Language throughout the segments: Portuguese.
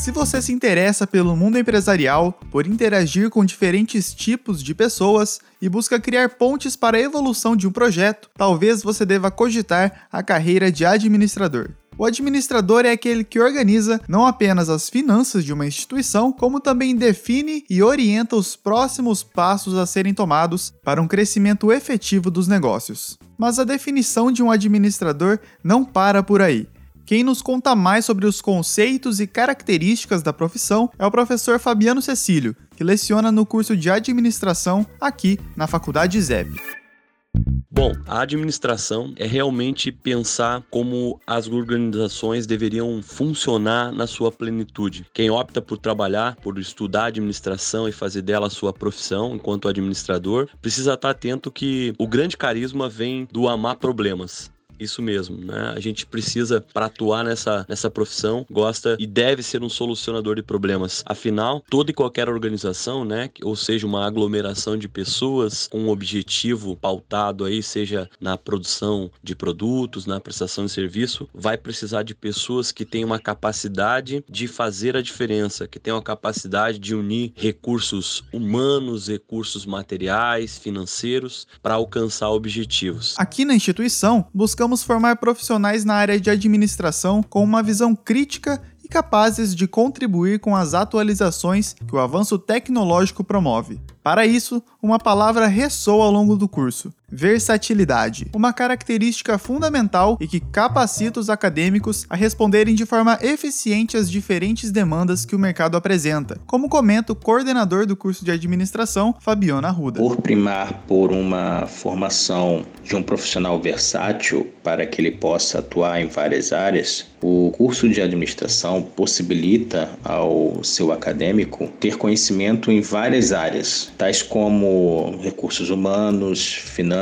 Se você se interessa pelo mundo empresarial, por interagir com diferentes tipos de pessoas e busca criar pontes para a evolução de um projeto, talvez você deva cogitar a carreira de administrador. O administrador é aquele que organiza não apenas as finanças de uma instituição, como também define e orienta os próximos passos a serem tomados para um crescimento efetivo dos negócios. Mas a definição de um administrador não para por aí. Quem nos conta mais sobre os conceitos e características da profissão é o professor Fabiano Cecílio, que leciona no curso de administração aqui na Faculdade ZEP. Bom, a administração é realmente pensar como as organizações deveriam funcionar na sua plenitude. Quem opta por trabalhar, por estudar administração e fazer dela a sua profissão enquanto administrador, precisa estar atento que o grande carisma vem do amar problemas. Isso mesmo, né? A gente precisa, para atuar nessa, nessa profissão, gosta e deve ser um solucionador de problemas. Afinal, toda e qualquer organização, né, ou seja, uma aglomeração de pessoas com um objetivo pautado aí, seja na produção de produtos, na prestação de serviço, vai precisar de pessoas que tenham uma capacidade de fazer a diferença, que tenham a capacidade de unir recursos humanos, recursos materiais, financeiros, para alcançar objetivos. Aqui na instituição, buscamos formar profissionais na área de administração com uma visão crítica e capazes de contribuir com as atualizações que o avanço tecnológico promove. Para isso, uma palavra ressoa ao longo do curso: versatilidade, uma característica fundamental e que capacita os acadêmicos a responderem de forma eficiente às diferentes demandas que o mercado apresenta, como comenta o coordenador do curso de administração, Fabiana Arruda. Por primar por uma formação de um profissional versátil para que ele possa atuar em várias áreas, o curso de administração possibilita ao seu acadêmico ter conhecimento em várias áreas tais como recursos humanos, finanças,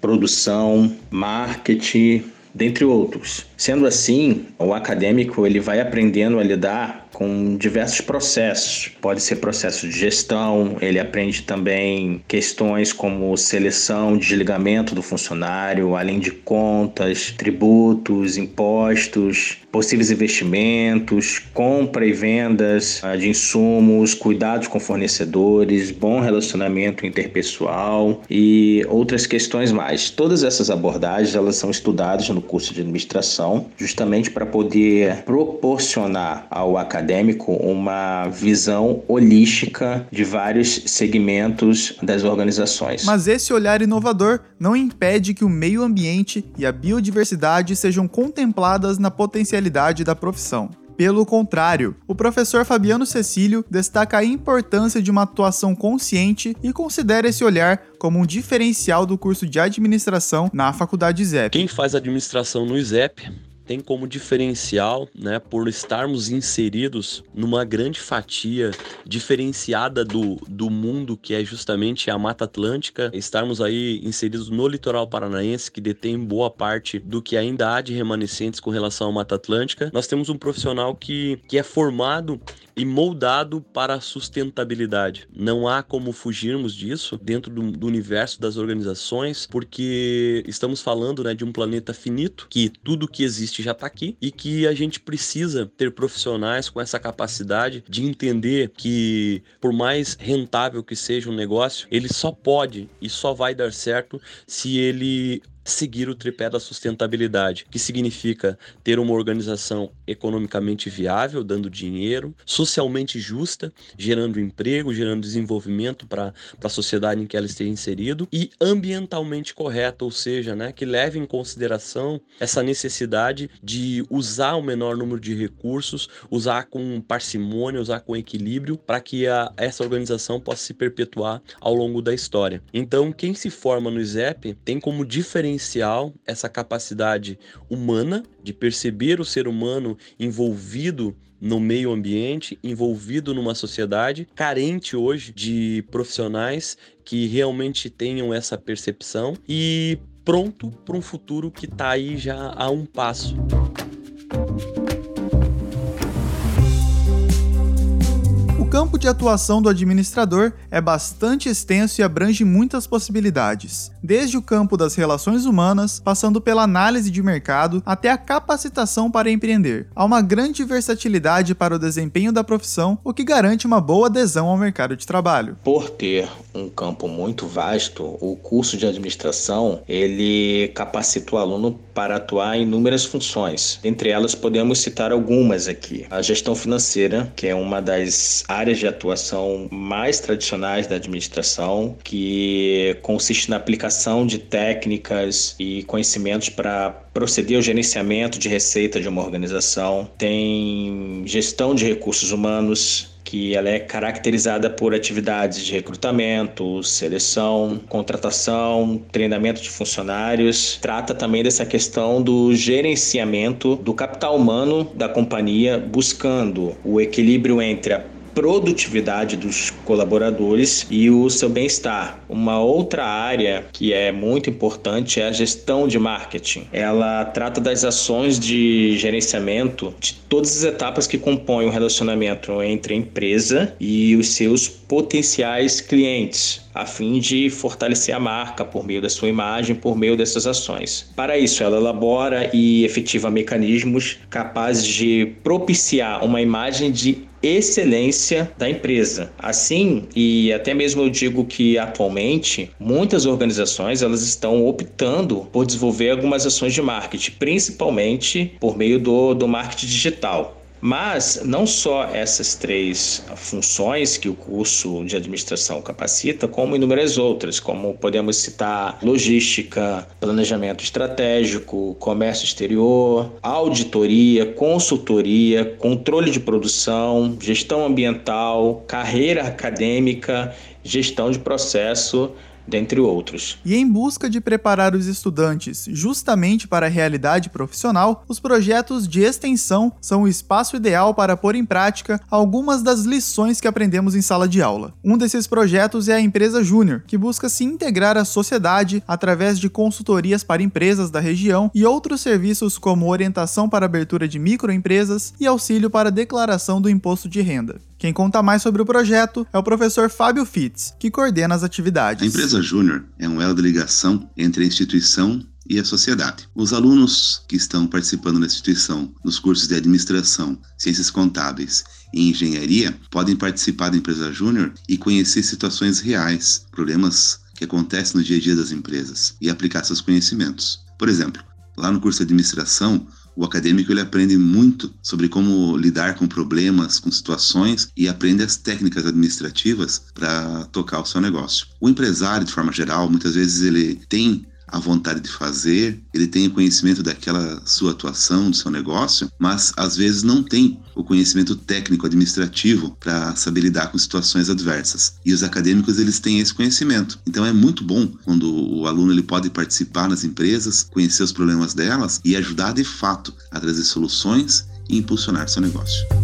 produção, marketing, dentre outros. Sendo assim, o acadêmico ele vai aprendendo a lidar com diversos processos. Pode ser processo de gestão, ele aprende também questões como seleção, desligamento do funcionário, além de contas, tributos, impostos, possíveis investimentos, compra e vendas ah, de insumos, cuidados com fornecedores, bom relacionamento interpessoal e outras questões mais. Todas essas abordagens elas são estudadas no curso de administração, justamente para poder proporcionar ao acadêmico acadêmico uma visão holística de vários segmentos das organizações. Mas esse olhar inovador não impede que o meio ambiente e a biodiversidade sejam contempladas na potencialidade da profissão. Pelo contrário, o professor Fabiano Cecílio destaca a importância de uma atuação consciente e considera esse olhar como um diferencial do curso de administração na Faculdade ZEP. Quem faz administração no ISEP tem como diferencial, né, por estarmos inseridos numa grande fatia diferenciada do, do mundo que é justamente a Mata Atlântica, estarmos aí inseridos no litoral paranaense que detém boa parte do que ainda há de remanescentes com relação à Mata Atlântica. Nós temos um profissional que, que é formado e moldado para a sustentabilidade. Não há como fugirmos disso dentro do, do universo das organizações, porque estamos falando né, de um planeta finito, que tudo que existe já está aqui e que a gente precisa ter profissionais com essa capacidade de entender que, por mais rentável que seja um negócio, ele só pode e só vai dar certo se ele seguir o tripé da sustentabilidade, que significa ter uma organização economicamente viável, dando dinheiro, socialmente justa, gerando emprego, gerando desenvolvimento para a sociedade em que ela esteja inserido e ambientalmente correta, ou seja, né, que leve em consideração essa necessidade de usar o menor número de recursos, usar com parcimônia, usar com equilíbrio para que a, essa organização possa se perpetuar ao longo da história. Então, quem se forma no ISEP tem como diferencial essencial essa capacidade humana de perceber o ser humano envolvido no meio ambiente, envolvido numa sociedade carente hoje de profissionais que realmente tenham essa percepção e pronto para um futuro que está aí já a um passo. Campo de atuação do administrador é bastante extenso e abrange muitas possibilidades, desde o campo das relações humanas, passando pela análise de mercado até a capacitação para empreender. Há uma grande versatilidade para o desempenho da profissão, o que garante uma boa adesão ao mercado de trabalho. Por ter um campo muito vasto, o curso de administração ele capacita o aluno para atuar em inúmeras funções. Entre elas podemos citar algumas aqui: a gestão financeira, que é uma das áreas de atuação mais tradicionais da administração, que consiste na aplicação de técnicas e conhecimentos para proceder ao gerenciamento de receita de uma organização. Tem gestão de recursos humanos, que ela é caracterizada por atividades de recrutamento, seleção, contratação, treinamento de funcionários. Trata também dessa questão do gerenciamento do capital humano da companhia, buscando o equilíbrio entre a produtividade dos colaboradores e o seu bem-estar. Uma outra área que é muito importante é a gestão de marketing. Ela trata das ações de gerenciamento de todas as etapas que compõem o relacionamento entre a empresa e os seus potenciais clientes a fim de fortalecer a marca por meio da sua imagem, por meio dessas ações. Para isso, ela elabora e efetiva mecanismos capazes de propiciar uma imagem de excelência da empresa. Assim, e até mesmo eu digo que atualmente muitas organizações elas estão optando por desenvolver algumas ações de marketing, principalmente por meio do, do marketing digital. Mas não só essas três funções que o curso de administração capacita, como inúmeras outras, como podemos citar logística, planejamento estratégico, comércio exterior, auditoria, consultoria, controle de produção, gestão ambiental, carreira acadêmica, gestão de processo dentre outros. E em busca de preparar os estudantes justamente para a realidade profissional, os projetos de extensão são o espaço ideal para pôr em prática algumas das lições que aprendemos em sala de aula. Um desses projetos é a Empresa Júnior, que busca se integrar à sociedade através de consultorias para empresas da região e outros serviços como orientação para abertura de microempresas e auxílio para declaração do imposto de renda. Quem conta mais sobre o projeto é o professor Fábio Fitz, que coordena as atividades. A empresa Júnior é um elo de ligação entre a instituição e a sociedade. Os alunos que estão participando da instituição nos cursos de administração, ciências contábeis e engenharia podem participar da empresa Júnior e conhecer situações reais, problemas que acontecem no dia a dia das empresas e aplicar seus conhecimentos. Por exemplo, lá no curso de administração, o acadêmico ele aprende muito sobre como lidar com problemas, com situações e aprende as técnicas administrativas para tocar o seu negócio. O empresário, de forma geral, muitas vezes ele tem a vontade de fazer, ele tem o conhecimento daquela sua atuação, do seu negócio, mas às vezes não tem o conhecimento técnico administrativo para saber lidar com situações adversas. E os acadêmicos eles têm esse conhecimento. Então é muito bom quando o aluno ele pode participar nas empresas, conhecer os problemas delas e ajudar de fato a trazer soluções e impulsionar seu negócio.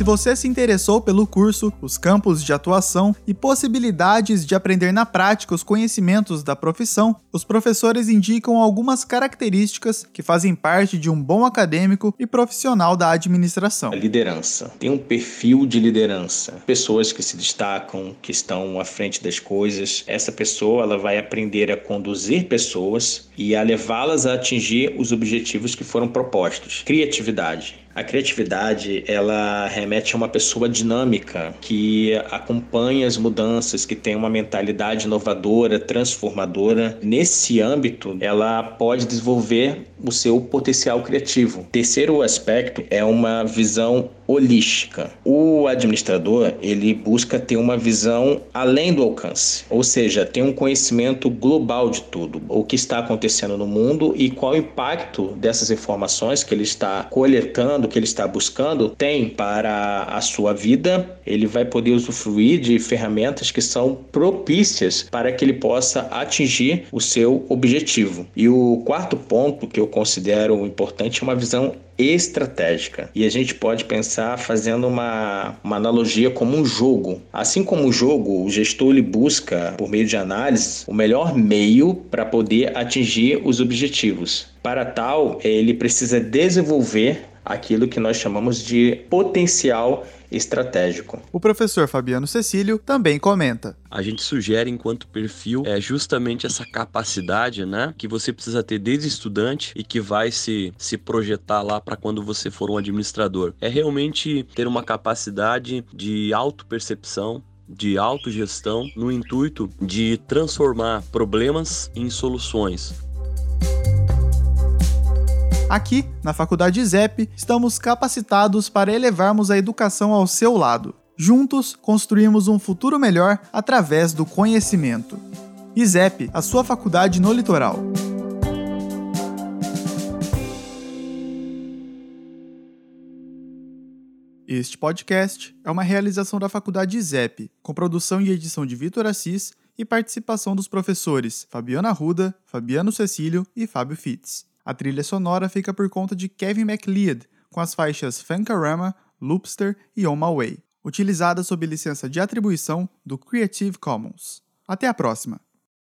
Se você se interessou pelo curso, os campos de atuação e possibilidades de aprender na prática os conhecimentos da profissão, os professores indicam algumas características que fazem parte de um bom acadêmico e profissional da administração. A liderança. Tem um perfil de liderança. Pessoas que se destacam, que estão à frente das coisas. Essa pessoa ela vai aprender a conduzir pessoas e a levá-las a atingir os objetivos que foram propostos. Criatividade. A criatividade, ela remete a uma pessoa dinâmica que acompanha as mudanças, que tem uma mentalidade inovadora, transformadora. Nesse âmbito, ela pode desenvolver o seu potencial criativo. Terceiro aspecto é uma visão holística. O administrador, ele busca ter uma visão além do alcance, ou seja, tem um conhecimento global de tudo, o que está acontecendo no mundo e qual o impacto dessas informações que ele está coletando, que ele está buscando, tem para a sua vida. Ele vai poder usufruir de ferramentas que são propícias para que ele possa atingir o seu objetivo. E o quarto ponto que eu considero importante é uma visão estratégica. E a gente pode pensar fazendo uma, uma analogia como um jogo. Assim como o jogo, o gestor ele busca, por meio de análise, o melhor meio para poder atingir os objetivos. Para tal, ele precisa desenvolver aquilo que nós chamamos de potencial estratégico. O professor Fabiano Cecílio também comenta. A gente sugere enquanto perfil é justamente essa capacidade, né, que você precisa ter desde estudante e que vai se, se projetar lá para quando você for um administrador. É realmente ter uma capacidade de autopercepção, de autogestão no intuito de transformar problemas em soluções. Aqui, na Faculdade ZEP, estamos capacitados para elevarmos a educação ao seu lado. Juntos, construímos um futuro melhor através do conhecimento. ISEP, a sua faculdade no litoral. Este podcast é uma realização da Faculdade ISEP, com produção e edição de Vitor Assis e participação dos professores Fabiana Ruda, Fabiano Cecílio e Fábio Fitz. A trilha sonora fica por conta de Kevin MacLeod, com as faixas Funkarama, Loopster e On My Way, utilizadas sob licença de atribuição do Creative Commons. Até a próxima!